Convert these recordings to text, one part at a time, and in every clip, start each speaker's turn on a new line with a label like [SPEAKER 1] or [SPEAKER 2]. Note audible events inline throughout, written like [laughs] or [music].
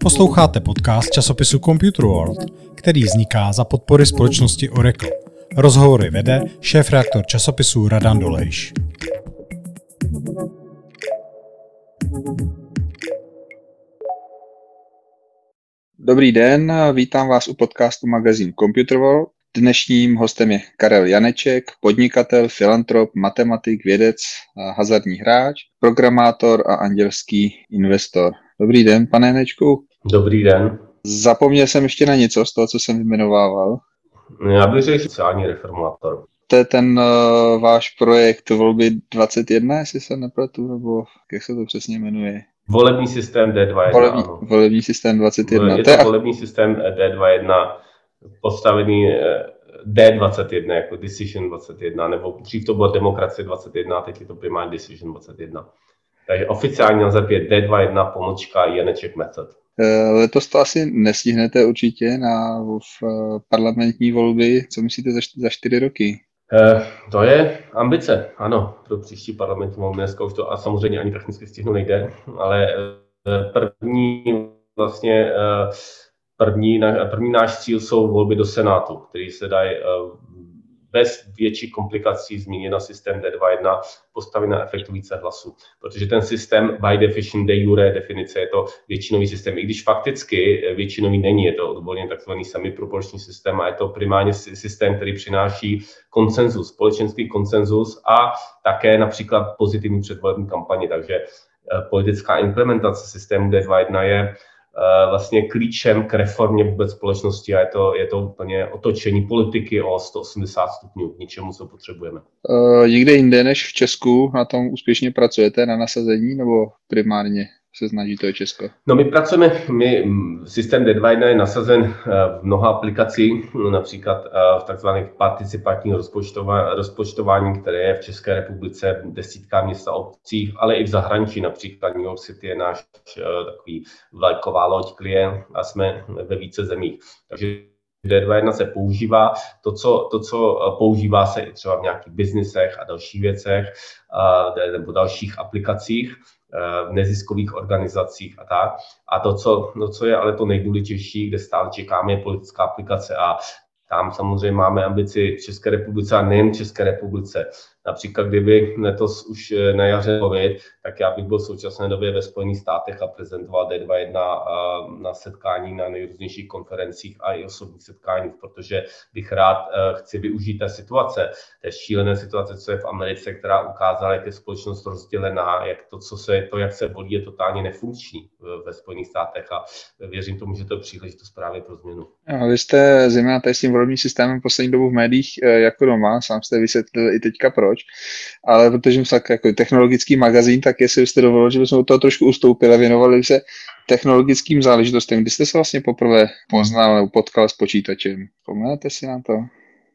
[SPEAKER 1] Posloucháte podcast časopisu Computer World, který vzniká za podpory společnosti Oracle. Rozhovory vede šéf-reaktor časopisu Radan Dolejš.
[SPEAKER 2] Dobrý den, vítám vás u podcastu magazín Computer World. Dnešním hostem je Karel Janeček, podnikatel, filantrop, matematik, vědec, hazardní hráč, programátor a andělský investor. Dobrý den, pane Janečku.
[SPEAKER 3] Dobrý den.
[SPEAKER 2] Zapomněl jsem ještě na něco z toho, co jsem vyjmenovával.
[SPEAKER 3] Já bych řekl sociální reformátor.
[SPEAKER 2] To je ten uh, váš projekt volby 21, jestli se nepletu, nebo jak se to přesně jmenuje?
[SPEAKER 3] Volební systém D21.
[SPEAKER 2] Volební, volební systém 21.
[SPEAKER 3] Je to, to volební systém D21 postavený eh, D21, jako Decision 21, nebo dřív to bylo Demokracie 21, teď je to primárně Decision 21. Takže oficiální název je D21 pomočka Janeček Method.
[SPEAKER 2] Eh, letos to asi nestihnete určitě na v eh, parlamentní volby. Co myslíte za, za čtyři roky?
[SPEAKER 3] Eh, to je ambice, ano, pro příští parlamentní volby. Dneska už to a samozřejmě ani technicky stihnu nejde, ale první vlastně první, první náš cíl jsou volby do Senátu, který se dají bez větší komplikací změnit na systém D2.1 postavit na efektu více hlasů. Protože ten systém by definition de jure definice je to většinový systém. I když fakticky většinový není, je to odvolně takzvaný semiproporční systém a je to primárně systém, který přináší konsenzus, společenský konsenzus a také například pozitivní předvolební kampaně. Takže eh, politická implementace systému D2.1 je Eh, vlastně klíčem k reformě vůbec společnosti a je to, je to úplně otočení politiky o 180 stupňů k ničemu, co potřebujeme.
[SPEAKER 2] Uh, nikde jinde než v Česku na tom úspěšně pracujete, na nasazení, nebo primárně se snaží to Česko?
[SPEAKER 3] No my pracujeme, my, systém D2 je nasazen eh, v mnoha aplikacích, například eh, v takzvaných participačních rozpočtování, které je v České republice desítka města obcí, ale i v zahraničí, například New York City je náš eh, takový vlajková loď klient a jsme ve více zemích. Takže D21 se používá, to co, to, co používá se i třeba v nějakých biznisech a dalších věcech nebo dalších aplikacích, v neziskových organizacích a tak. A to co, to, co je ale to nejdůležitější, kde stále čekáme, je politická aplikace. A tam samozřejmě máme ambici v České republice a nejen v České republice. Například, kdyby letos už eh, na jaře COVID, tak já bych byl v současné době ve Spojených státech a prezentoval D21 eh, na setkání na nejrůznějších konferencích a i osobních setkáních, protože bych rád eh, chci využít té situace, té šílené situace, co je v Americe, která ukázala, jak je společnost rozdělená, jak to, co se, to, jak se volí, je totálně nefunkční ve Spojených státech a věřím tomu, že to je příležitost právě pro změnu.
[SPEAKER 2] A vy jste zejména s tím volebním systémem poslední dobu v médiích jako doma, sám jste vysvětlil i teďka proč proč, ale protože jsem tak jako technologický magazín, tak jestli byste dovolili, že bychom od toho trošku ustoupili a věnovali se technologickým záležitostem. Kdy jste se vlastně poprvé poznal nebo potkal s počítačem? Vzpomínáte si na to?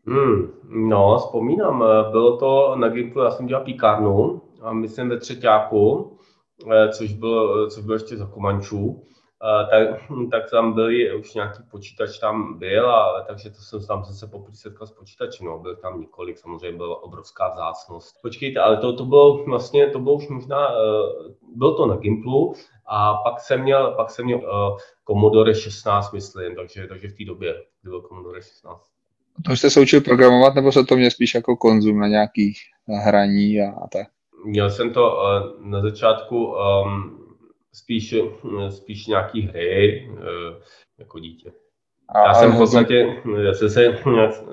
[SPEAKER 3] Hmm, no, vzpomínám. Bylo to na Gimplu, já jsem dělal píkárnu a myslím ve třetíku, eh, což bylo, což bylo ještě za Komančů tak, [laughs] tak tam byli, už nějaký počítač tam byl, a, takže to jsem tam zase poprvé setkal s počítačem, no, byl tam několik, samozřejmě byla obrovská vzácnost. Počkejte, ale to, to bylo vlastně, to bylo už možná, uh, byl to na Gimplu, a pak jsem měl, pak jsem měl uh, Commodore 16, myslím, takže, takže v té době byl Commodore 16.
[SPEAKER 2] To jste se učil programovat, nebo se to měl spíš jako konzum na nějakých hraní a tak?
[SPEAKER 3] Měl jsem to uh, na začátku um, spíš, spíš nějaký hry eh, jako dítě. A, já jsem v podstatě, já jsem se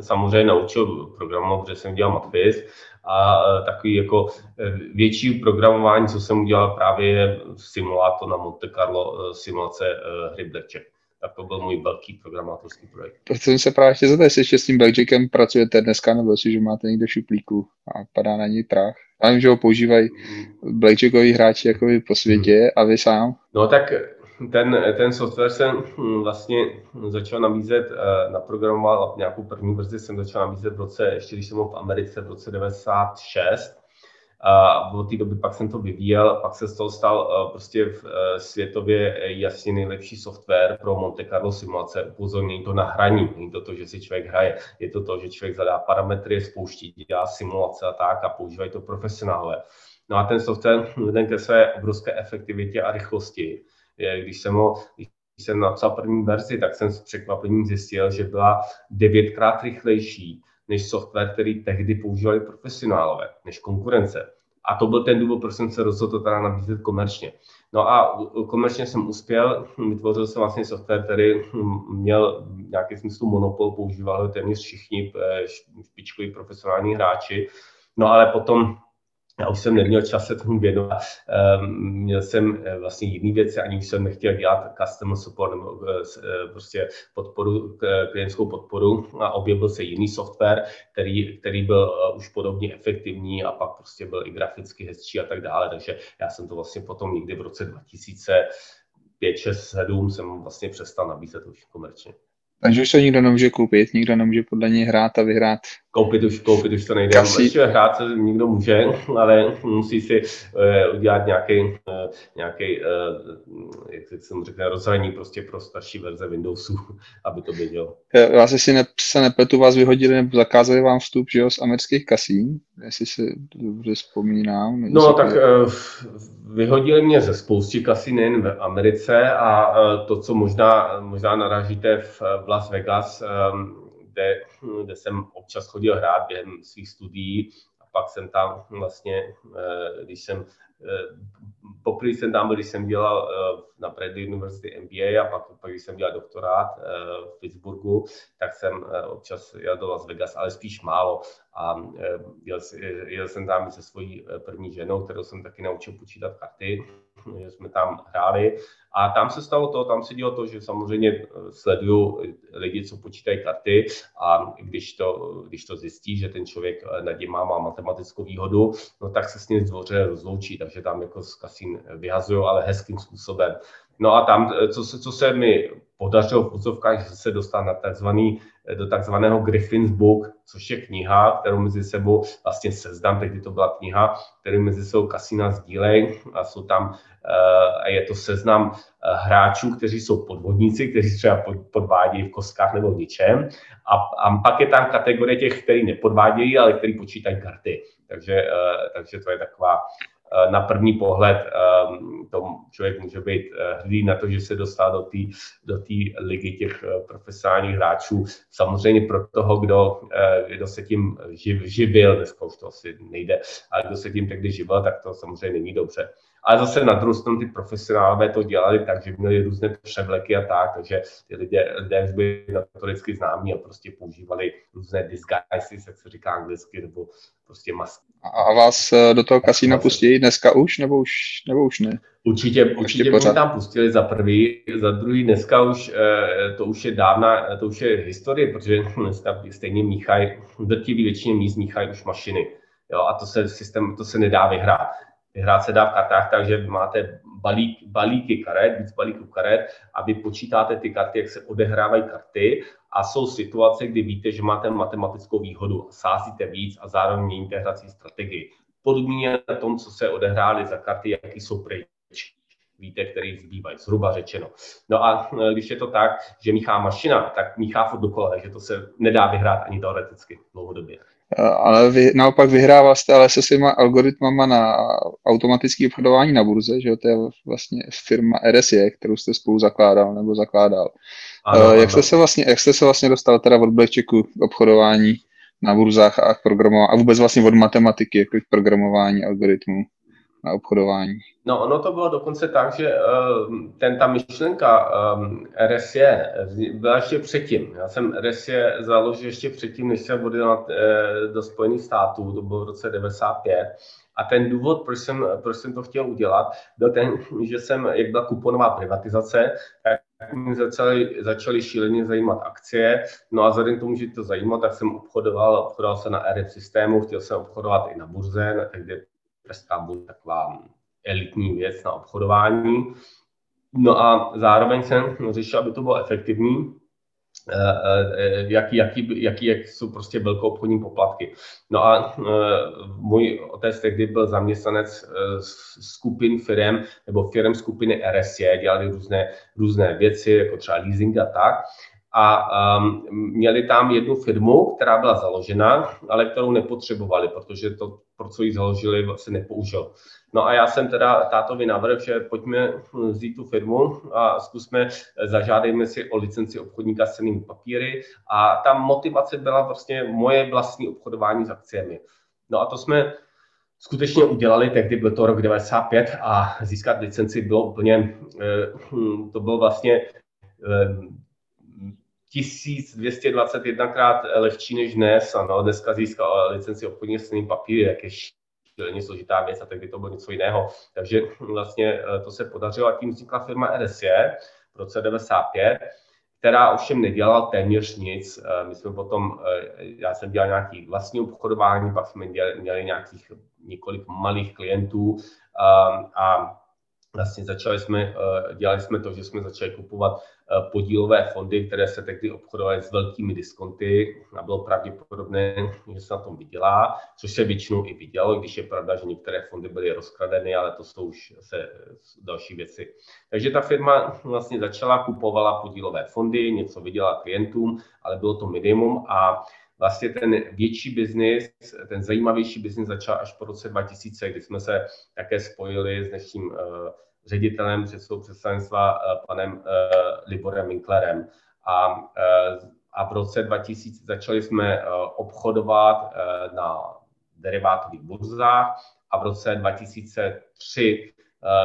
[SPEAKER 3] samozřejmě naučil programovat, protože jsem dělal matfiz a eh, takový jako eh, větší programování, co jsem udělal právě je simulátor na Monte Carlo, simulace hry Blackjack. Tak to byl můj velký programátorský projekt.
[SPEAKER 2] To jsem se právě chtěl zeptat, jestli ještě s tím Blackjackem pracujete dneska, nebo jestli že máte někde šuplíku a padá na něj prach. Já vím, že ho používají blackjackoví hráči jako po světě a vy sám.
[SPEAKER 3] No tak ten, ten software jsem hm, vlastně začal nabízet, eh, naprogramoval nějakou první verzi jsem začal nabízet v roce, ještě když jsem byl v Americe v roce 96 a od té doby pak jsem to vyvíjel, pak se z toho stal eh, prostě v eh, světově jasně nejlepší software pro Monte Carlo simulace. Upozornění to na hraní, není to to, že si člověk hraje, je to to, že člověk zadá parametry, spouští, dělá simulace a tak a používají to profesionálové. No a ten software veden ke své obrovské efektivitě a rychlosti. Když jsem ho, když jsem napsal první verzi, tak jsem s překvapením zjistil, že byla devětkrát rychlejší než software, který tehdy používali profesionálové, než konkurence. A to byl ten důvod, proč jsem se rozhodl to teda nabízet komerčně. No a komerčně jsem uspěl, vytvořil jsem vlastně software, který měl nějaký smyslu monopol, používali téměř všichni eh, špičkoví profesionální hráči. No ale potom já už jsem neměl čas se tomu věnovat. Ehm, měl jsem eh, vlastně jiný věci, ani jsem nechtěl dělat customer support nebo eh, prostě podporu, klientskou podporu a objevil se jiný software, který, který byl už podobně efektivní a pak prostě byl i graficky hezčí a tak dále. Takže já jsem to vlastně potom někdy v roce 2005, 6, 7 jsem vlastně přestal nabízet už komerčně.
[SPEAKER 2] Takže už to nikdo nemůže koupit, nikdo nemůže podle něj hrát a vyhrát.
[SPEAKER 3] Koupit už, koupit už to nejde. Kasí... Ještě hrát se nikdo může, ale musí si uh, udělat nějaký, uh, nějaký uh, jak jsem řekl, rozhraní prostě pro starší verze Windowsu, [laughs] aby to věděl.
[SPEAKER 2] Vás, jestli ne, se nepletu, vás vyhodili nebo zakázali vám vstup že jo, z amerických kasín, jestli se dobře vzpomínám.
[SPEAKER 3] No tak uh, vyhodili mě ze spousty kasín nejen v Americe a uh, to, co možná, možná narážíte v, v Las Vegas, um, kde, kde jsem občas chodil hrát během svých studií a pak jsem tam vlastně, eh, když jsem eh, poprvé jsem tam byl, když jsem dělal eh, na Bradley University MBA a pak, pak když jsem dělal doktorát v Pittsburghu, tak jsem občas jel do Las Vegas, ale spíš málo. A jel, jel jsem tam se svojí první ženou, kterou jsem taky naučil počítat karty že jsme tam hráli. A tam se stalo to, tam se dělo to, že samozřejmě eh, sleduju lidi, co počítají karty a když to, když to zjistí, že ten člověk eh, nad má, má matematickou výhodu, no tak se s ním zdvoře rozloučí, takže tam jako z kasín vyhazují, ale hezkým způsobem. No a tam, eh, co se, co se mi podařilo v úzovkách, že se dostal na takzvaný, do takzvaného Griffin's Book, což je kniha, kterou mezi sebou vlastně seznam, tehdy to byla kniha, kterou mezi sebou kasína sdílej a jsou tam, eh, a je to seznam eh, hráčů, kteří jsou podvodníci, kteří třeba podvádějí v kostkách nebo v ničem. A, a pak je tam kategorie těch, kteří nepodvádějí, ale kteří počítají karty. Takže, takže to je taková Eh, na první pohled ehm, to člověk může být eh, hrdý na to, že se dostal do té do ligy těch eh, profesionálních hráčů. Samozřejmě pro toho, kdo, kdo se tím živ, živil, dneska už to asi nejde, ale kdo se tím tehdy živil, tak to samozřejmě není dobře. Ale zase na druhou stranu ty profesionálové to dělali tak, že měli různé převleky a tak, takže ty lidé, lidé už byli notoricky známí a prostě používali různé disguises, jak se říká anglicky, nebo prostě masky.
[SPEAKER 2] A vás eh, do toho kasína pustí dneska už, nebo už, nebo už ne?
[SPEAKER 3] Určitě, určitě pořád. tam pustili za prvý, za druhý dneska už, eh, to už je dávna, to už je historie, protože dneska stejně míchají, drtivý většině míst míchají už mašiny. Jo, a to se, systém, to se nedá vyhrát. Vyhrát se dá v kartách, takže máte balík, balíky karet, víc balíků karet a vy počítáte ty karty, jak se odehrávají karty a jsou situace, kdy víte, že máte matematickou výhodu, sázíte víc a zároveň měníte hrací strategii. Podobně na tom, co se odehrály za karty, jaký jsou pryč víte, který zbývají, zhruba řečeno. No a e, když je to tak, že míchá mašina, tak míchá furt dokola, takže to se nedá vyhrát ani teoreticky dlouhodobě.
[SPEAKER 2] Eh, ale vy naopak vyhrává jste ale se svýma algoritmama na automatické obchodování na burze, že jo, to je vlastně firma RSE, kterou jste spolu zakládal nebo zakládal. Ano, uh, jak, ano. Jste se vlastně, jak jste se vlastně dostal teda od Blackchecku k obchodování na burzách a k programování, a vůbec vlastně od matematiky jako k programování algoritmů? Na obchodování.
[SPEAKER 3] No, ono to bylo dokonce tak, že uh, ten, ta myšlenka um, RSE byla ještě předtím. Já jsem RSE založil ještě předtím, než jsem odjel do Spojených států, to bylo v roce 95. A ten důvod, proč jsem, proč jsem to chtěl udělat, byl ten, že jsem, jak byla kuponová privatizace, tak mě začaly, začaly šíleně zajímat akcie. No a vzhledem k tomu, že to zajímalo, tak jsem obchodoval, obchodoval se na RF systému, chtěl jsem obchodovat i na burze, na pražská bude taková elitní věc na obchodování. No a zároveň jsem řešil, aby to bylo efektivní, eh, eh, jaký, jaký, jaký jak jsou prostě velkou obchodní poplatky. No a eh, můj otec tehdy byl zaměstnanec skupin firm nebo firm skupiny RSE, dělali různé, různé věci, jako třeba leasing a tak. A um, měli tam jednu firmu, která byla založena, ale kterou nepotřebovali, protože to, pro co ji založili, se nepoužil. No a já jsem teda tátovi navrhl, že pojďme vzít tu firmu a zkusme, zažádejme si o licenci obchodníka s cenými papíry a ta motivace byla vlastně moje vlastní obchodování s akciemi. No a to jsme skutečně udělali, tehdy byl to rok 95 a získat licenci bylo úplně, eh, to bylo vlastně 1221 krát lehčí než dnes. Ano, dneska získal licenci obchodně s papíry, jak je šíleně složitá věc a tehdy to bylo něco jiného. Takže vlastně eh, to se podařilo a tím vznikla firma RSJ v roce 95 která ovšem nedělala téměř nic. Eh, my jsme potom, eh, já jsem dělal nějaký vlastní obchodování, pak jsme měli, měli nějakých několik malých klientů a vlastně začali jsme, dělali jsme to, že jsme začali kupovat Eh, podílové fondy, které se tehdy obchodovaly s velkými diskonty a bylo pravděpodobné, že se na tom vydělá, což se většinou i vidělo, když je pravda, že některé fondy byly rozkradeny, ale to jsou už se další věci. Takže ta firma vlastně začala, kupovala podílové fondy, něco vydělala klientům, ale bylo to minimum a vlastně ten větší biznis, ten zajímavější biznis začal až po roce 2000, kdy jsme se také spojili s dnešním uh, ředitelem předsedou představenstva eh, panem eh, Liborem Winklerem. A, eh, a v roce 2000 začali jsme obchodovat na derivátových burzách a v roce 2003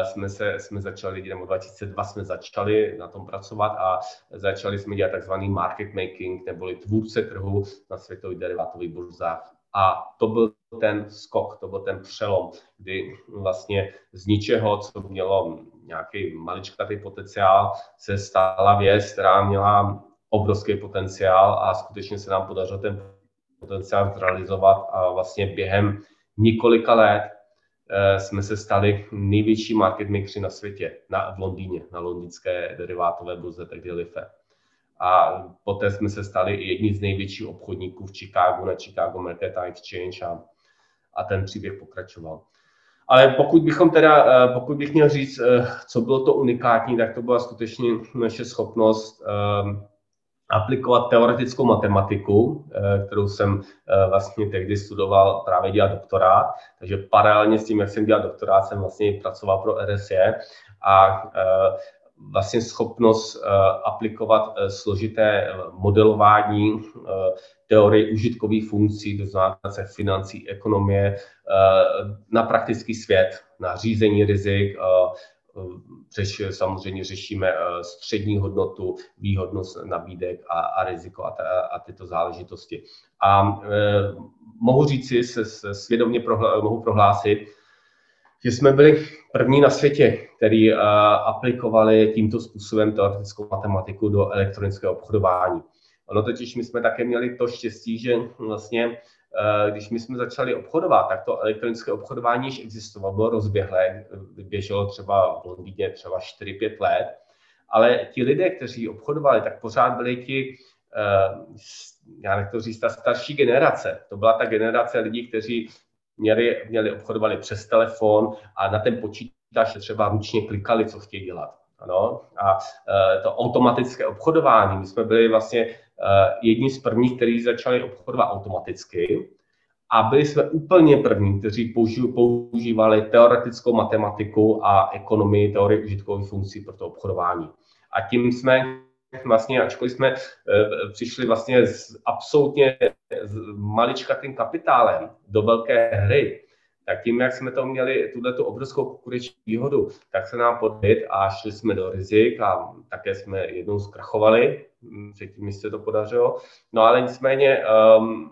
[SPEAKER 3] jsme, se, jsme začali, nebo 2002 jsme začali na tom pracovat a začali jsme dělat takzvaný market making, neboli tvůrce trhu na světových derivátových burzách. A to byl ten skok, to byl ten přelom, kdy vlastně z ničeho, co mělo nějaký maličkatý potenciál, se stala věc, která měla obrovský potenciál a skutečně se nám podařilo ten potenciál zrealizovat a vlastně během několika let eh, jsme se stali největší market makeři na světě, na, v Londýně, na londýnské derivátové burze, tehdy LIFE a poté jsme se stali jedni z největších obchodníků v Chicagu na Chicago Mercantile Exchange a, a ten příběh pokračoval. Ale pokud bychom teda, eh, pokud bych měl říct, eh, co bylo to unikátní, tak to byla skutečně naše schopnost um, aplikovat teoretickou matematiku, kterou jsem vlastně tehdy studoval právě dělat doktorát. Takže paralelně s tím, jak jsem dělal doktorát, jsem vlastně pracoval pro RSE a vlastně schopnost uh, aplikovat uh, složité uh, modelování teorie užitkových funkcí, to znamená financí, ekonomie, na praktický svět, na řízení rizik, Řeš, samozřejmě řešíme střední hodnotu, výhodnost nabídek a, a riziko a, ta, a tyto záležitosti. A e, mohu říci, se, se svědomě prohla, mohu prohlásit, že jsme byli první na světě, který uh, aplikovali tímto způsobem teoretickou matematiku do elektronického obchodování. Ono totiž my jsme také měli to štěstí, že vlastně uh, když my jsme začali obchodovat, tak to elektronické obchodování již existovalo, bylo rozběhlé, běželo třeba v Londýně třeba 4-5 let, ale ti lidé, kteří obchodovali, tak pořád byli ti, uh, já nechci říct, ta starší generace. To byla ta generace lidí, kteří měli, měli obchodovali přes telefon a na ten počítač třeba ručně klikali, co chtějí dělat. Ano? A e, to automatické obchodování, my jsme byli vlastně e, jedni z prvních, kteří začali obchodovat automaticky a byli jsme úplně první, kteří používali teoretickou matematiku a ekonomii, teorie užitkových funkcí pro to obchodování. A tím jsme vlastně, ačkoliv jsme eh, přišli vlastně s absolutně s maličkatým kapitálem do velké hry, tak tím, jak jsme to měli, tuhle tu obrovskou konkurenční výhodu, tak se nám podvět a šli jsme do rizik a také jsme jednou zkrachovali, předtím se to podařilo. No ale nicméně um,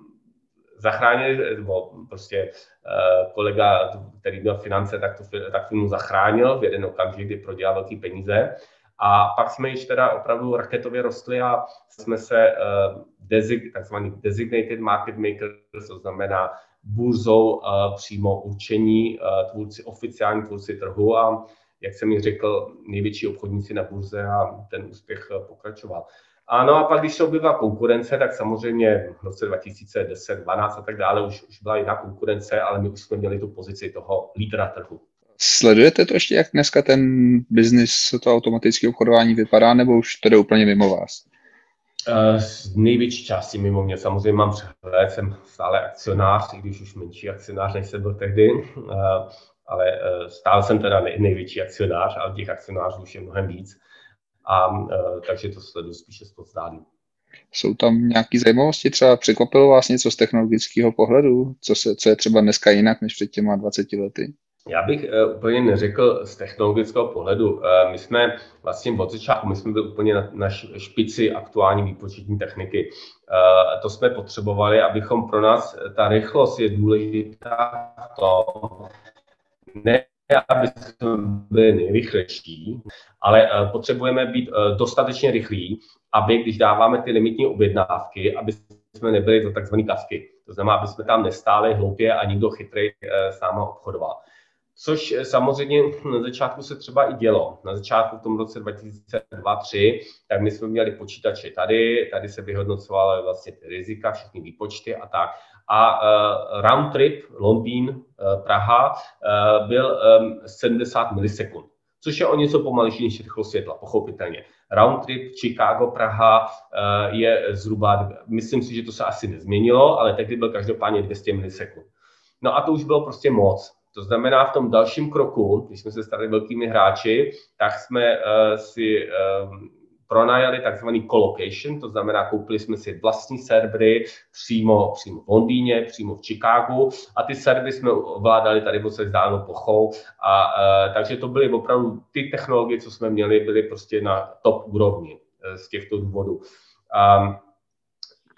[SPEAKER 3] zachránili, nebo prostě uh, kolega, který měl finance, tak, tu, tak firmu zachránil v jeden okamžik, kdy prodělal velký peníze. A pak jsme již teda opravdu raketově rostli a jsme se uh, desig, takzvaný designated market maker, to znamená burzou uh, přímo určení uh, tvůrci, oficiální tvůrci trhu a jak jsem mi řekl, největší obchodníci na burze a ten úspěch uh, pokračoval. Ano a pak, když se objevila konkurence, tak samozřejmě v roce 2010, 12 a tak dále už, už byla jiná konkurence, ale my už jsme měli tu pozici toho lídra trhu.
[SPEAKER 2] Sledujete to ještě, jak dneska ten biznis, to automatické obchodování vypadá, nebo už to jde úplně mimo vás?
[SPEAKER 3] Z největší části mimo mě samozřejmě mám přehled, jsem stále akcionář, i když už menší akcionář, než jsem byl tehdy, ale stále jsem teda největší akcionář, ale těch akcionářů už je mnohem víc. A takže to sleduju spíše z pozdání.
[SPEAKER 2] Jsou tam nějaké zajímavosti? Třeba překvapilo vás něco z technologického pohledu? Co, se, co je třeba dneska jinak než před těma 20 lety?
[SPEAKER 3] Já bych uh, úplně neřekl z technologického pohledu. Uh, my jsme vlastně od začátku, my jsme byli úplně na, na špici aktuální výpočetní techniky. Uh, to jsme potřebovali, abychom pro nás, ta rychlost je důležitá v tom, ne aby jsme byli nejrychlejší, ale potřebujeme být dostatečně rychlí, aby když dáváme ty limitní objednávky, aby jsme nebyli to takzvané kasky. To znamená, aby jsme tam nestáli hloupě a nikdo chytrý s náma obchodoval. Což eh, samozřejmě na začátku se třeba i dělo. Na začátku v tom roce 2002-2003, tak my jsme měli počítače tady, tady se vyhodnocovaly vlastně ty rizika, všechny výpočty a tak. A uh, round trip Londýn, uh, Praha uh, byl um, 70 milisekund, což je o něco pomalejší než rychlost světla, pochopitelně. Round trip Chicago, Praha je zhruba, myslím si, že to se asi nezměnilo, ale tehdy byl každopádně 200 milisekund. No a to už bylo prostě moc. To znamená, v tom dalším kroku, když jsme se stali velkými hráči, tak jsme uh, si um, pronajali takzvaný colocation, to znamená, koupili jsme si vlastní servery přímo, přímo v Londýně, přímo v Chicagu a ty servery jsme ovládali tady se zdáno pochou a uh, takže to byly opravdu ty technologie, co jsme měli, byly prostě na top úrovni uh, z těchto důvodů. Um,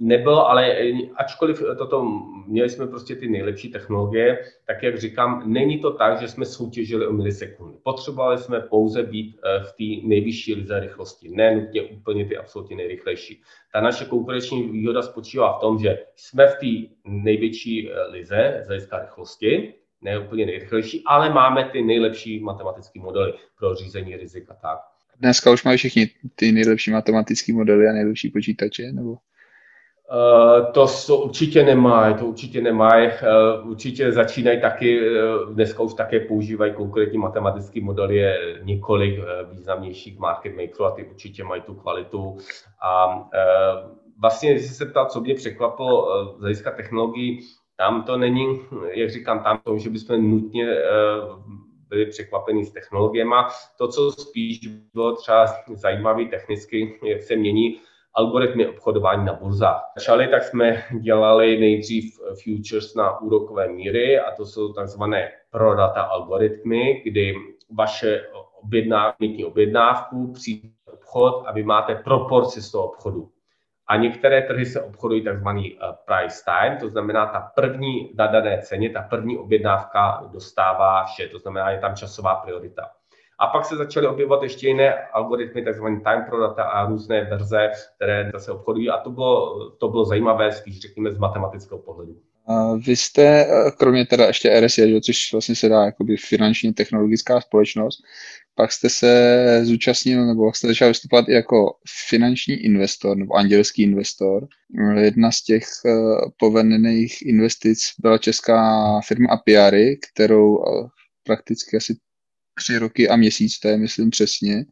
[SPEAKER 3] nebylo, ale ačkoliv toto, měli jsme prostě ty nejlepší technologie, tak jak říkám, není to tak, že jsme soutěžili o milisekundy. Potřebovali jsme pouze být eh, v té nejvyšší lize rychlosti, ne nutně úplně ty absolutně nejrychlejší. Ta naše konkurenční výhoda spočívá v tom, že jsme v té největší eh, lize z hlediska rychlosti, ne úplně nejrychlejší, ale máme ty nejlepší matematické modely pro řízení rizika. Tak.
[SPEAKER 2] Dneska už mají všichni ty nejlepší matematické modely a nejlepší počítače, nebo?
[SPEAKER 3] Uh, to jsou, určitě nemají, to určitě nemají. Uh, určitě začínají taky, uh, dneska už také používají konkrétní matematický model, je několik významnějších market makerů a ty určitě mají tu kvalitu. A vlastně, když se ptal, co mě překvapilo z hlediska technologií, tam to není, jak říkám, tam to, že bychom nutně byli překvapení s technologiemi. To, co spíš bylo třeba zajímavé technicky, jak se mění algoritmy obchodování na burzách. Začali tak jsme dělali nejdřív futures na úrokové míry a to jsou takzvané prodata algoritmy, kdy vaše objednávky objednávku přijde obchod a vy máte proporci z toho obchodu. A některé trhy se obchodují takzvaný eh, price time, to znamená ta první na dané ceně, ta první objednávka dostává vše, to znamená je tam časová priorita. A pak se začaly objevovat ještě jiné algoritmy, takzvané time pro data a různé verze, které zase obchodují. A to bylo, to bylo zajímavé spíš, řekněme, z matematického pohledu.
[SPEAKER 2] Vy jste, kromě teda ještě RSI, což vlastně se dá jakoby finanční technologická společnost, pak jste se zúčastnil, nebo jste začal vystupovat i jako finanční investor, nebo andělský investor. Jedna z těch povedených investic byla česká firma Apiary, kterou prakticky asi tři roky a měsíc, to je myslím přesně,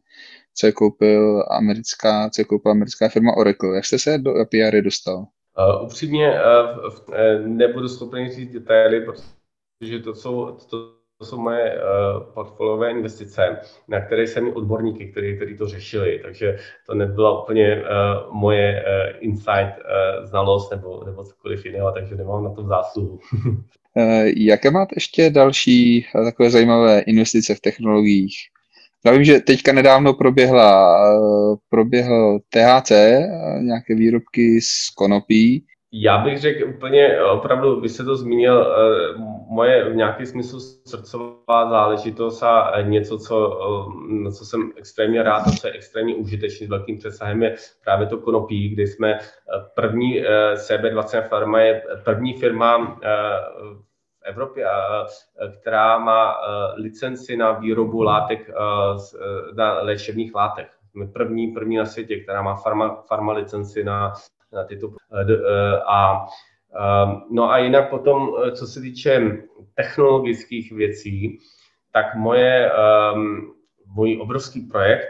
[SPEAKER 2] co je koupil americká, co je koupila americká firma Oracle. Jak jste se do API dostal?
[SPEAKER 3] Uh, upřímně uh, nebudu schopen říct detaily, protože to jsou, to jsou moje uh, portfoliové investice, na které jsem měl odborníky, kteří, kteří to řešili, takže to nebyla úplně uh, moje uh, insight, uh, znalost nebo, nebo cokoliv jiného, takže nemám na tom zásluhu. [laughs]
[SPEAKER 2] Jaké máte ještě další takové zajímavé investice v technologiích? Já vím, že teďka nedávno proběhla, proběhl THC, nějaké výrobky z konopí.
[SPEAKER 3] Já bych řekl úplně, opravdu, vy jste to zmínil, moje v nějaký smyslu srdcová záležitost a něco, co, na co jsem extrémně rád a co je extrémně užitečný s velkým přesahem, je právě to konopí, kdy jsme první CB20 farma je první firma v Evropě, která má licenci na výrobu látek, na léčebných látek. Jsme první, první na světě, která má farma, farma licenci na, na tyto. A, no a jinak potom, co se týče technologických věcí, tak moje, můj obrovský projekt,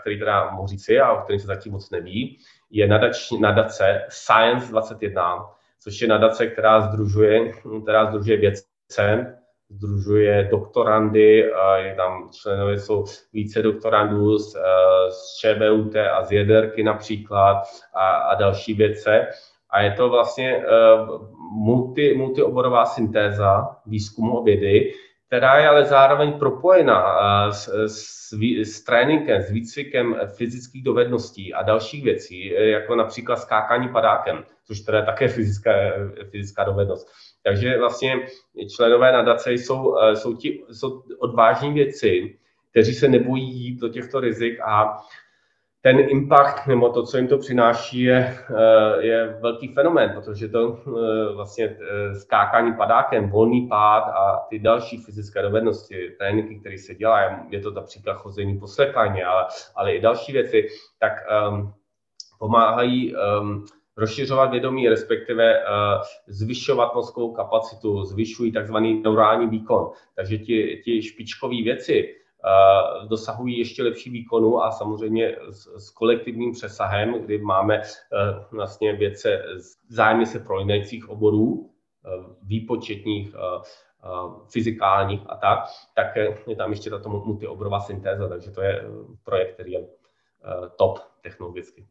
[SPEAKER 3] který teda mohu říci a o kterém se zatím moc neví, je nadač, nadace Science 21, což je nadace, která združuje, která združuje vědce, združuje doktorandy, je tam členové jsou více doktorandů z, z ČVUT a z Jederky například a, a další vědce. A je to vlastně multi, multioborová syntéza výzkumu a vědy, která je ale zároveň propojena s, s, s tréninkem, s výcvikem fyzických dovedností a dalších věcí, jako například skákání padákem, což teda je také [laughs] fyzická, fyzická dovednost. Takže vlastně členové nadace jsou, jsou, ti, jsou odvážní věci, kteří se nebojí jít do těchto rizik a ten impact nebo to, co jim to přináší, je, eh, je velký fenomén, protože to eh, vlastně eh, skákání padákem, volný pád a ty další fyzické dovednosti, tréninky, které se dělají, je to například chození po slepaně, ale, ale i další věci, tak um, pomáhají um, rozšiřovat vědomí, respektive uh, zvyšovat mozkovou kapacitu, zvyšují takzvaný neurální výkon. Takže ti, ti špičkové věci, dosahují ještě lepší výkonu a samozřejmě s, s kolektivním přesahem, kdy máme eh, vlastně věce zájmy se prolínajících oborů, eh, výpočetních, fyzikálních a tak, tak je tam ještě tato multioborová syntéza, takže to je projekt, který je top technologicky.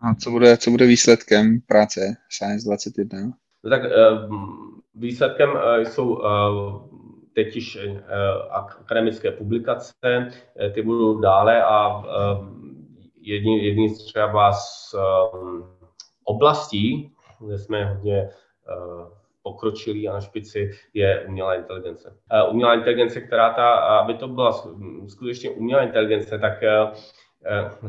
[SPEAKER 2] A co bude, co bude výsledkem práce Science 21?
[SPEAKER 3] No tak výsledkem jsou teď již eh, akademické publikace, eh, ty budou dále a eh, jedni, třeba z oblastí, kde jsme hodně pokročilí a na špici, je umělá inteligence. Umělá inteligence, která ta, aby to byla skutečně umělá inteligence, tak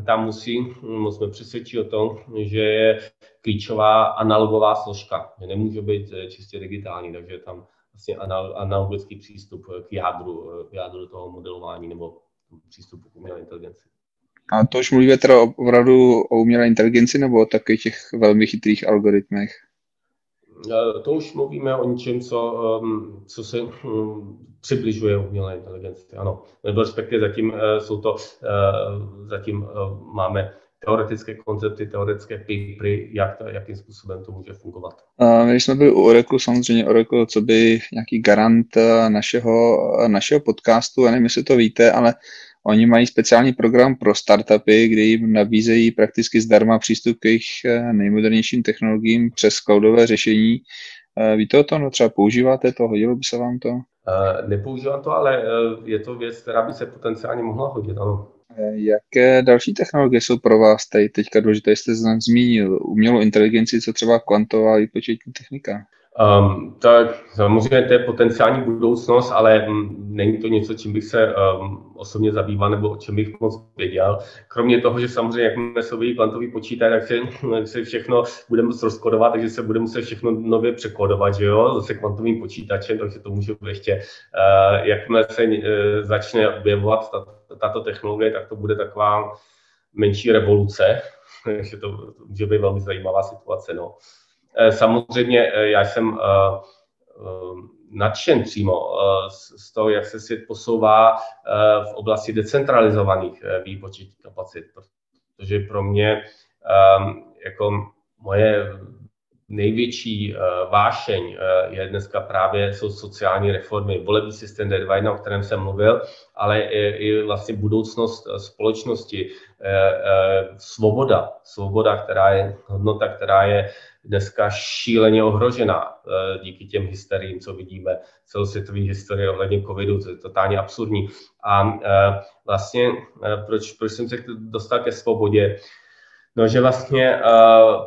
[SPEAKER 3] tam musí, musíme přesvědčit o tom, že je klíčová analogová složka, že nemůže být čistě digitální, takže tam vlastně analogický přístup k jádru, k jádru toho modelování nebo přístupu k umělé inteligenci.
[SPEAKER 2] A to už mluvíme teda opravdu o umělé inteligenci nebo o takových těch velmi chytrých algoritmech?
[SPEAKER 3] To už mluvíme o něčem, co, um, co se um, přibližuje umělé inteligenci. Ano, nebo respektive zatím jsou to, zatím máme teoretické koncepty, teoretické papery, jak to, jakým způsobem to může fungovat.
[SPEAKER 2] My když jsme byli u Oracle, samozřejmě Oracle, co by nějaký garant eh, našeho, eh, našeho podcastu, já nevím, jestli to víte, ale oni mají speciální program pro startupy, kde jim nabízejí prakticky zdarma přístup k jejich eh, nejmodernějším technologiím přes cloudové řešení. Víte o tom, no třeba používáte to, hodilo by se vám to?
[SPEAKER 3] Nepoužívám to, ale je to věc, která by se potenciálně mohla hodit, ano.
[SPEAKER 2] Jaké další technologie jsou pro vás tady teďka důležité? Jste zmínil umělou inteligenci, co třeba kvantová výpočetní technika?
[SPEAKER 3] Um, tak samozřejmě to je potenciální budoucnost, ale není to něco, čím bych se um, osobně zabýval nebo o čem bych moc věděl. Kromě toho, že samozřejmě, jakmile se objeví kvantový počítač, tak se, [laughs] se všechno bude muset rozkodovat, takže se bude muset všechno nově překodovat, že jo, zase kvantovým počítačem, takže to může být ještě, uh, jakmile se uh, začne objevovat ta, tato technologie, tak to bude taková menší revoluce, [laughs] takže to, to může být velmi zajímavá situace, no. Eh, samozřejmě eh, já jsem eh, nadšen přímo z toho, jak se svět posouvá v oblasti decentralizovaných výpočetních kapacit, protože pro mě jako moje největší vášeň je dneska právě jsou sociální reformy, volební systém D2, o kterém jsem mluvil, ale i vlastně budoucnost společnosti, svoboda, svoboda, která je hodnota, která je dneska šíleně ohrožena eh, díky těm hysteriím, co vidíme, celosvětové historie ohledně covidu, to je totálně absurdní. A eh, vlastně, eh, proč, proč jsem se dostal ke svobodě? No, že vlastně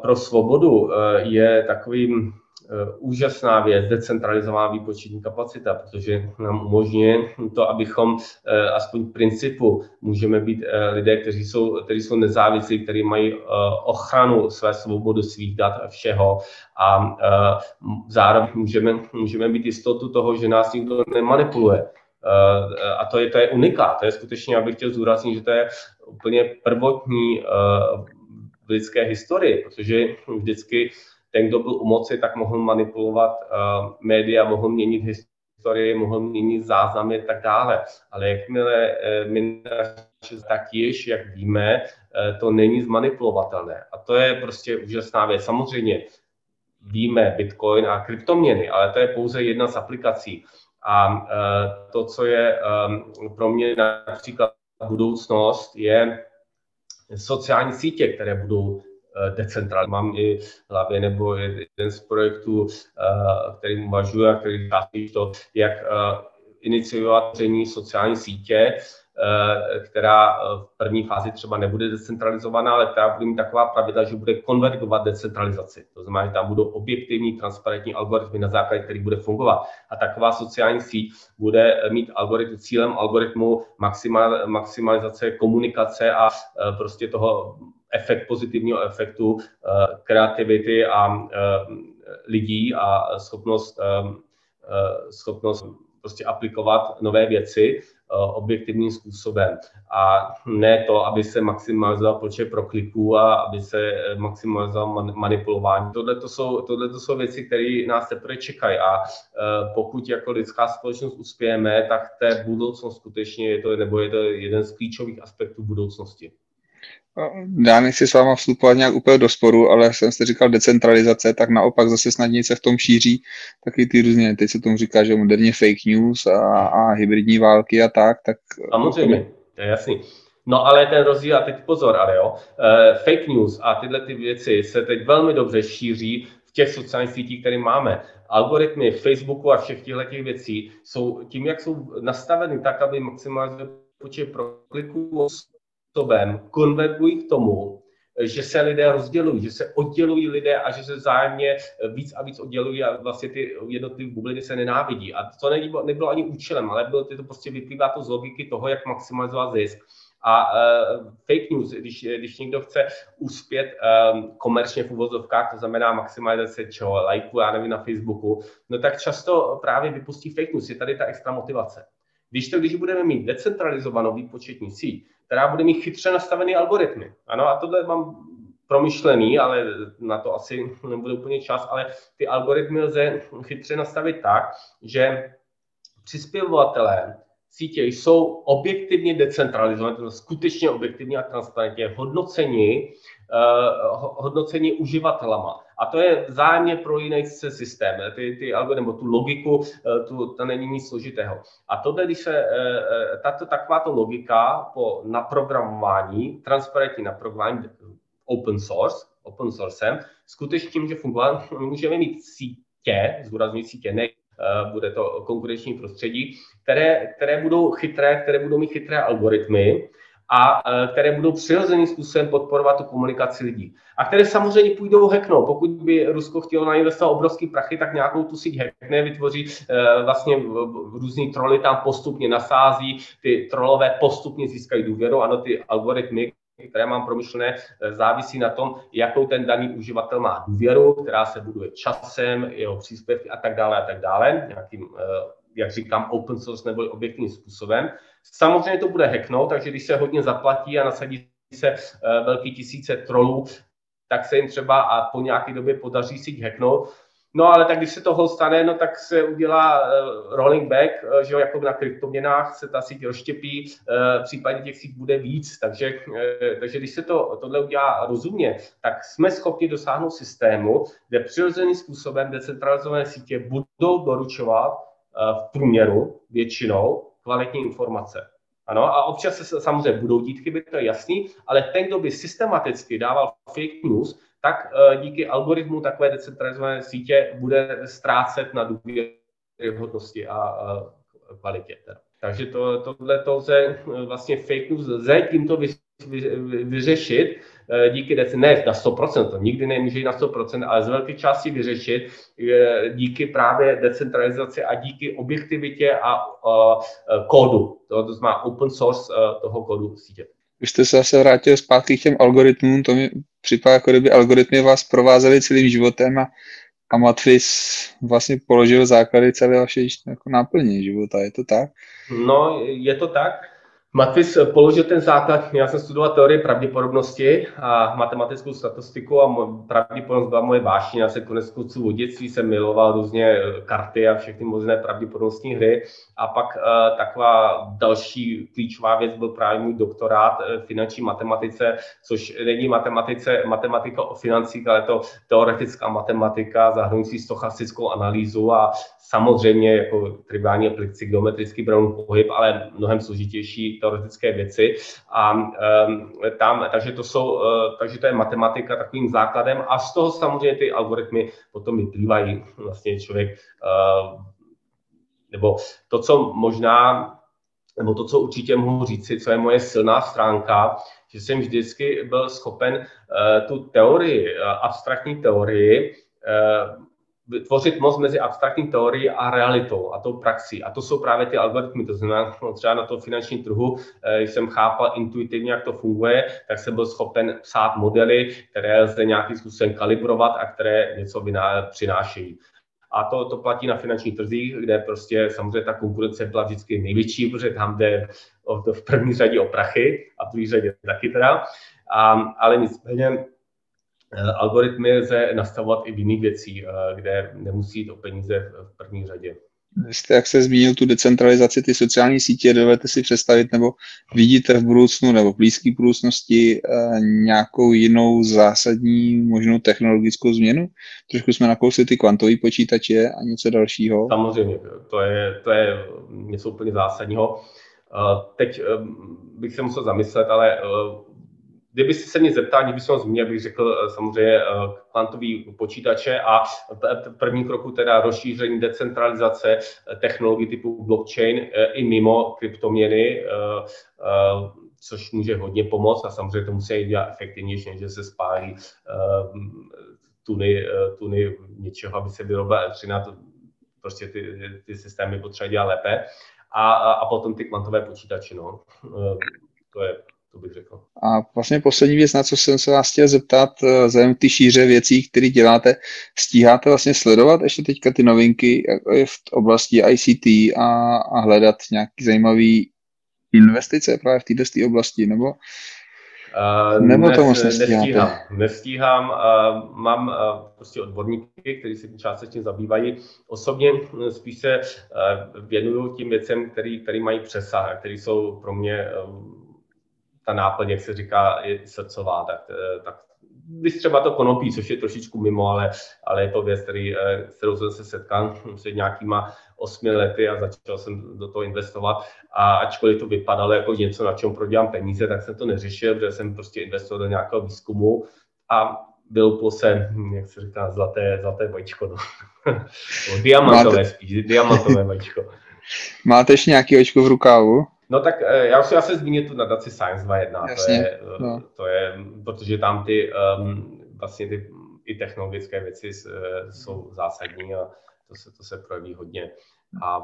[SPEAKER 3] pro svobodu je takovým Eh, úžasná věc, decentralizovaná výpočetní kapacita, protože nám umožňuje to, abychom eh, aspoň v principu můžeme být eh, lidé, kteří jsou, kteří jsou nezávislí, kteří mají ochranu své svobody, svých dat a všeho a zároveň můžeme, můžeme být jistotu toho, že nás nikdo nemanipuluje. A to je, to je unikát, to je skutečně, abych chtěl zúraznit, že to je úplně prvotní v lidské historii, protože vždycky ten, kdo byl u moci, tak mohl manipulovat uh, média, mohl měnit historii, mohl měnit záznamy a tak dále. Ale jakmile my tak již, jak víme, to není zmanipulovatelné. A to je prostě úžasná věc. Samozřejmě víme Bitcoin a kryptoměny, ale to je pouze jedna z aplikací. A to, co je pro mě například budoucnost, je sociální sítě, které budou eh, decentrální. Mám i hlavě nebo jeden z projektů, eh, který uvažuje a který to, jak eh, iniciovat sociální sítě, která eh, v první fázi třeba nebude decentralizovaná, ale která bude mít taková pravidla, že bude konvergovat decentralizaci. To znamená, že tam budou objektivní, transparentní algoritmy, na základě kterých bude fungovat. A taková sociální síť bude mít algoritm, cílem algoritmu maximal, maximalizace komunikace a eh, prostě toho efekt, pozitivního efektu kreativity a lidí a schopnost, schopnost prostě aplikovat nové věci Eh, objektivním způsobem. A ne to, aby se maximalizoval počet prokliků a aby se eh, maximalizoval manipulování. Tohle to jsou, tohle to jsou věci, které nás teprve čekají a eh, pokud jako lidská společnost uspějeme, tak té budoucnost skutečně je to, nebo je to jeden z klíčových aspektů budoucnosti
[SPEAKER 2] já nechci s váma vstupovat nějak úplně do sporu, ale jsem jste říkal decentralizace, tak naopak zase snadněji se v tom šíří taky ty různě, teď se tomu říká, že moderně fake news a, a hybridní války a tak, tak...
[SPEAKER 3] Samozřejmě, to je jasný. No ale ten rozdíl, a teď pozor, ale jo, uh, fake news a tyhle ty věci se teď velmi dobře šíří v těch sociálních sítích, které máme. Algoritmy Facebooku a všech těchto těch věcí jsou tím, jak jsou nastaveny tak, aby maximalizovali počet prokliků způsobem konvergují k tomu, že se lidé rozdělují, že se oddělují lidé a že se zájemně víc a víc oddělují a vlastně ty jednotlivé bubliny se nenávidí. A to nebylo, nebylo ani účelem, ale bylo to prostě vyplývá to z logiky toho, jak maximalizovat zisk. A uh, fake news, když, když někdo chce uspět um, komerčně v uvozovkách, to znamená maximalizace čeho, lajku, já nevím, na Facebooku, no tak často právě vypustí fake news. Je tady ta extra motivace. Když to, když budeme mít decentralizovanou výpočetní síť, která bude mít chytře nastavený algoritmy. Ano, a tohle mám promyšlený, ale na to asi [laughs] nebude úplně čas, ale ty algoritmy lze chytře nastavit tak, že přispěvovatelé sítě jsou objektivně decentralizované, skutečně objektivně a transparentně hodnoceni, uh, hodnoceni uživatelama. A to je vzájemně prolínající systém. Ty, ty algoritmy, tu logiku, eh, tu, to není nic složitého. A tohle, když se, eh, eh, tato, takováto logika po naprogramování, transparentní naprogramování open source, open sourcem, skutečně může fungovat. [laughs] Můžeme mít sítě, zdůrazňuji sítě, ne bude to konkurenční prostředí, které, které budou chytré, které budou mít chytré algoritmy, a e, které budou přirozeným způsobem podporovat tu komunikaci lidí. A které samozřejmě půjdou hacknout. Pokud by Rusko chtělo nainvestovat obrovský prachy, tak nějakou tu síť hackne, vytvoří e, vlastně různý troly tam postupně nasází, ty trolové postupně získají důvěru, ano, ty algoritmy, které mám promyšlené, e, závisí na tom, jakou ten daný uživatel má důvěru, která se buduje časem, jeho příspěvky a tak dále a tak dále, nějakým jak říkám, open source nebo objektivním způsobem. Samozřejmě to bude hacknout, takže když se hodně zaplatí a nasadí se uh, velký tisíce trolů, tak se jim třeba a po nějaké době podaří si hacknout. No ale tak když se toho stane, no tak se udělá uh, rolling back, uh, že jo, jako na kryptoměnách se ta síť rozštěpí, případně těch síť bude víc, takže, takže když se to, tohle udělá rozumně, tak jsme schopni dosáhnout systému, kde přirozeným způsobem decentralizované sítě budou doručovat Eh, v průměru většinou kvalitní informace. Ano, a občas se samozřejmě budou dít chyby, to je jasný, ale ten, kdo by systematicky dával fake news, tak eh, díky algoritmu takové decentralizované sítě bude ztrácet na důvěryhodnosti a kvalitě. Takže to, tohle to lze eh, vlastně fake news lze tímto vyřešit eh, díky ne na 100%, to nikdy nemůže jít na 100%, ale z velké části vyřešit eh, díky právě decentralizaci a díky objektivitě a, a kódu, to, to znamená open source toho kódu sítě.
[SPEAKER 2] Vy jste se zase vrátil zpátky k těm algoritmům, to mi připadá, jako kdyby algoritmy vás provázely celým životem a, a Matris vlastně položil základy celé vaše jako náplně života, je to tak?
[SPEAKER 3] No, je to tak. Matvis položil ten základ, já jsem studoval teorii pravděpodobnosti a matematickou statistiku a pravděpodobnost byla moje vášně. Já se konec konců v dětství jsem miloval různě eh, karty a všechny možné pravděpodobnostní hry. A pak uh, taková další klíčová věc byl právě můj doktorát finanční matematice, což není matematice, matematika o financích, ale to teoretická matematika zahrnující stochastickou analýzu a samozřejmě jako triviální aplikaci geometrický brown pohyb, ale mnohem složitější teoretické věci. A um, tam, takže to jsou, uh, takže to je matematika takovým základem a z toho samozřejmě ty algoritmy potom vyplývají. Vlastně člověk, uh, nebo to, co možná, nebo to, co určitě mohu říci, co je moje silná stránka, že jsem vždycky byl schopen uh, tu teorii, abstraktní teorii, vytvořit most mezi abstraktní teorií a realitou a tou praxí. A to jsou právě ty algoritmy. To znamená, no, třeba na tom finančním trhu, eh, když jsem chápal intuitivně, jak to funguje, tak jsem byl schopen psát modely, které lze nějakým způsobem kalibrovat a které něco přinášejí. A to, to platí na finančních trzích, kde prostě samozřejmě ta konkurence byla vždycky největší, protože tam jde v první řadě o prachy a v druhé řadě taky teda. A, ale nicméně Eh, algoritmy lze nastavovat i v jiných věcí, eh, kde nemusí jít o peníze v první řadě.
[SPEAKER 2] Jste, jak se zmínil tu decentralizaci, ty sociální sítě, dovedete si představit, nebo vidíte v budoucnu nebo v blízké budoucnosti eh, nějakou jinou zásadní možnou technologickou změnu? Trošku jsme nakousli ty kvantové počítače a něco dalšího.
[SPEAKER 3] Samozřejmě, to je, to je něco úplně zásadního. Teď bych se musel zamyslet, ale Kdyby si se mě zeptal, kdyby se ho zmínil, bych řekl eh, samozřejmě eh, kvantový počítače a první kroku teda rozšíření decentralizace eh, technologií typu blockchain i mimo kryptoměny, což může hodně pomoct a samozřejmě to musí dělat efektivnější, než se spálí tuny, tuny něčeho, aby se vyrobila elektřina, to prostě ty, ty systémy potřeba dělat lépe. A, a potom ty kvantové počítače, no. To je to bych řekl.
[SPEAKER 2] A vlastně poslední věc, na co jsem se vás chtěl zeptat, eh, vzhledem ty šíře věcí, které děláte, stíháte vlastně sledovat ještě teďka ty novinky v oblasti ICT a, a hledat nějaký zajímavý investice právě v této oblasti, nebo
[SPEAKER 3] Uh, nebo to moc nestíhám. Nestíhám. Uh, mám uh, prostě odborníky, kteří se tím částečně zabývají. Osobně spíš se uh, věnuju tím věcem, který, mají přesah, které jsou pro mě uh, ta náplň, jak se říká, je srdcová, tak, eh, tak když třeba to konopí, což je trošičku mimo, ale, ale je to věc, který, eh, kterou jsem se setkal [laughs] před nějakýma osmi lety a začal jsem do toho investovat. A ačkoliv to vypadalo jako něco, na čem prodělám peníze, tak jsem to neřešil, protože jsem prostě investoval do nějakého výzkumu a byl se, jak se říká, zlaté, zlaté vajíčko. No. [laughs] diamantové Máte... spíš, diamantové vajíčko. [laughs]
[SPEAKER 2] Máte ještě nějaký očko v rukávu?
[SPEAKER 3] No tak eh, já už já se zmínit tu nadaci Science 2.1, to je, eh, no. to je, protože tam ty um, vlastně ty i technologické věci uh, jsou zásadní a to se, to se projeví hodně. A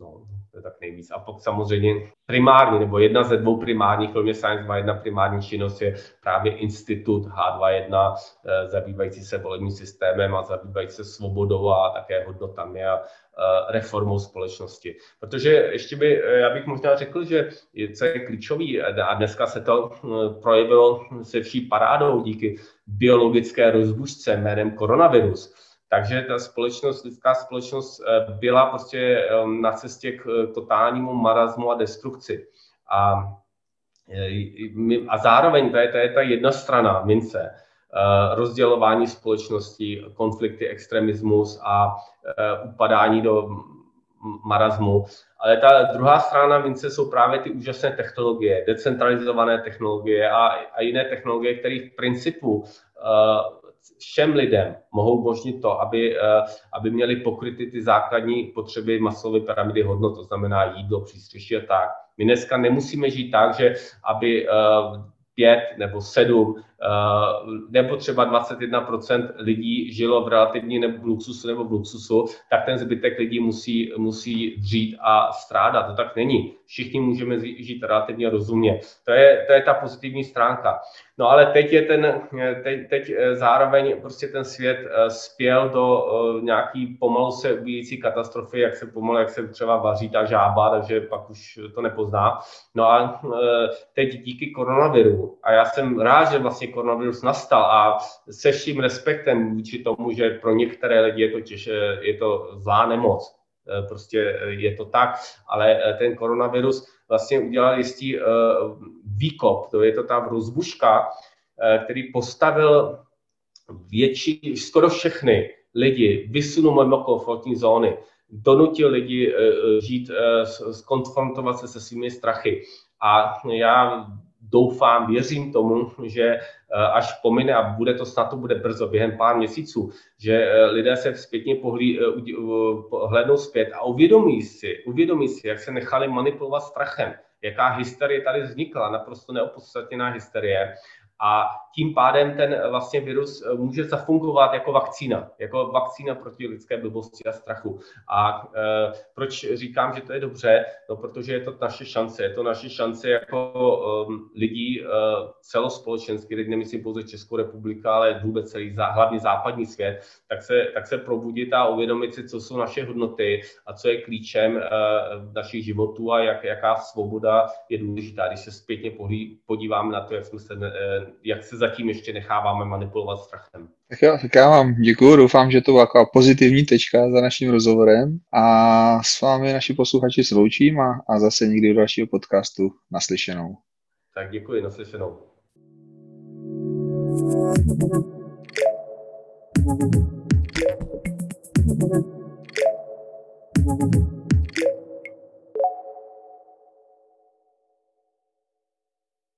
[SPEAKER 3] no, to je tak nejvíc. A pokud samozřejmě primární, nebo jedna ze dvou primárních, kromě Science 2.1 primární činnost je právě institut H2.1, zabývající se volebním systémem a zabývající se svobodou a také hodnotami a Eh, reformou společnosti. Protože ještě by, eh, já bych možná řekl, že co je klíčový, eh, a dneska se to projevilo se vší parádou díky biologické rozbušce jménem koronavirus, takže ta společnost, lidská společnost byla prostě na cestě k totálnímu marazmu a destrukci. A, a zároveň to je, to je ta jedna strana mince, Eh, rozdělování společnosti, konflikty, extremismus a eh, upadání do marazmu. Ale ta druhá strana mince jsou právě ty úžasné technologie, decentralizované technologie a, a jiné technologie, které v principu všem lidem mohou umožnit to, aby, uh, aby měli pokryty ty základní potřeby masové pyramidy hodnot, to znamená jídlo, přístřeší a tak. My dneska nemusíme žít tak, že aby uh, pět nebo sedm nebo třeba 21% lidí žilo v relativní nebo luxusu nebo v luxusu, tak ten zbytek lidí musí, musí dřít a strádat. To tak není. Všichni můžeme žít relativně rozumně. To je, to je ta pozitivní stránka. No ale teď je ten, teď, teď zároveň prostě ten svět spěl do nějaký pomalu se ubíjící katastrofy, jak se pomalu, jak se třeba vaří ta žába, takže pak už to nepozná. No a teď díky koronaviru, a já jsem rád, že vlastně koronavirus nastal a se vším respektem vůči tomu, že pro některé lidi je to, těž, je to zlá nemoc, e, prostě je to tak, ale ten koronavirus vlastně udělal jistý výkop, to je to ta rozbuška, který postavil větší, skoro všechny lidi, vysunul mimo komfortní zóny, donutil lidi žít, skonfrontovat se se svými strachy. A já doufám, věřím tomu, že eh, až pomine a bude to snad to bude brzo, během pár měsíců, že eh, lidé se zpětně pohlí, eh, hlednou zpět a uvědomí si, uvědomí si, jak se nechali manipulovat strachem, jaká hysterie tady vznikla, naprosto neopodstatněná hysterie a tím pádem ten vlastně virus eh, může zafungovat jako vakcína, jako vakcína proti lidské blbosti a strachu. A e, proč říkám, že to je dobře? No, protože je to naše šance, je to naše šance jako um, lidí uh, celospolečensky, teď nemyslím pouze Českou republiku, ale vůbec celý, zá, hlavně západní svět, tak se, tak se probudit a uvědomit si, co jsou naše hodnoty a co je klíčem uh, našich životů a jak, jaká svoboda je důležitá, když se zpětně podíváme na to, jak jsme se, uh, jak se zatím ještě necháváme manipulovat strachem.
[SPEAKER 2] Tak jo, tak já vám děkuji, doufám, že to byla taková pozitivní tečka za naším rozhovorem a s vámi naši posluchači sloučím a, a zase někdy do dalšího podcastu naslyšenou.
[SPEAKER 3] Tak děkuji, naslyšenou.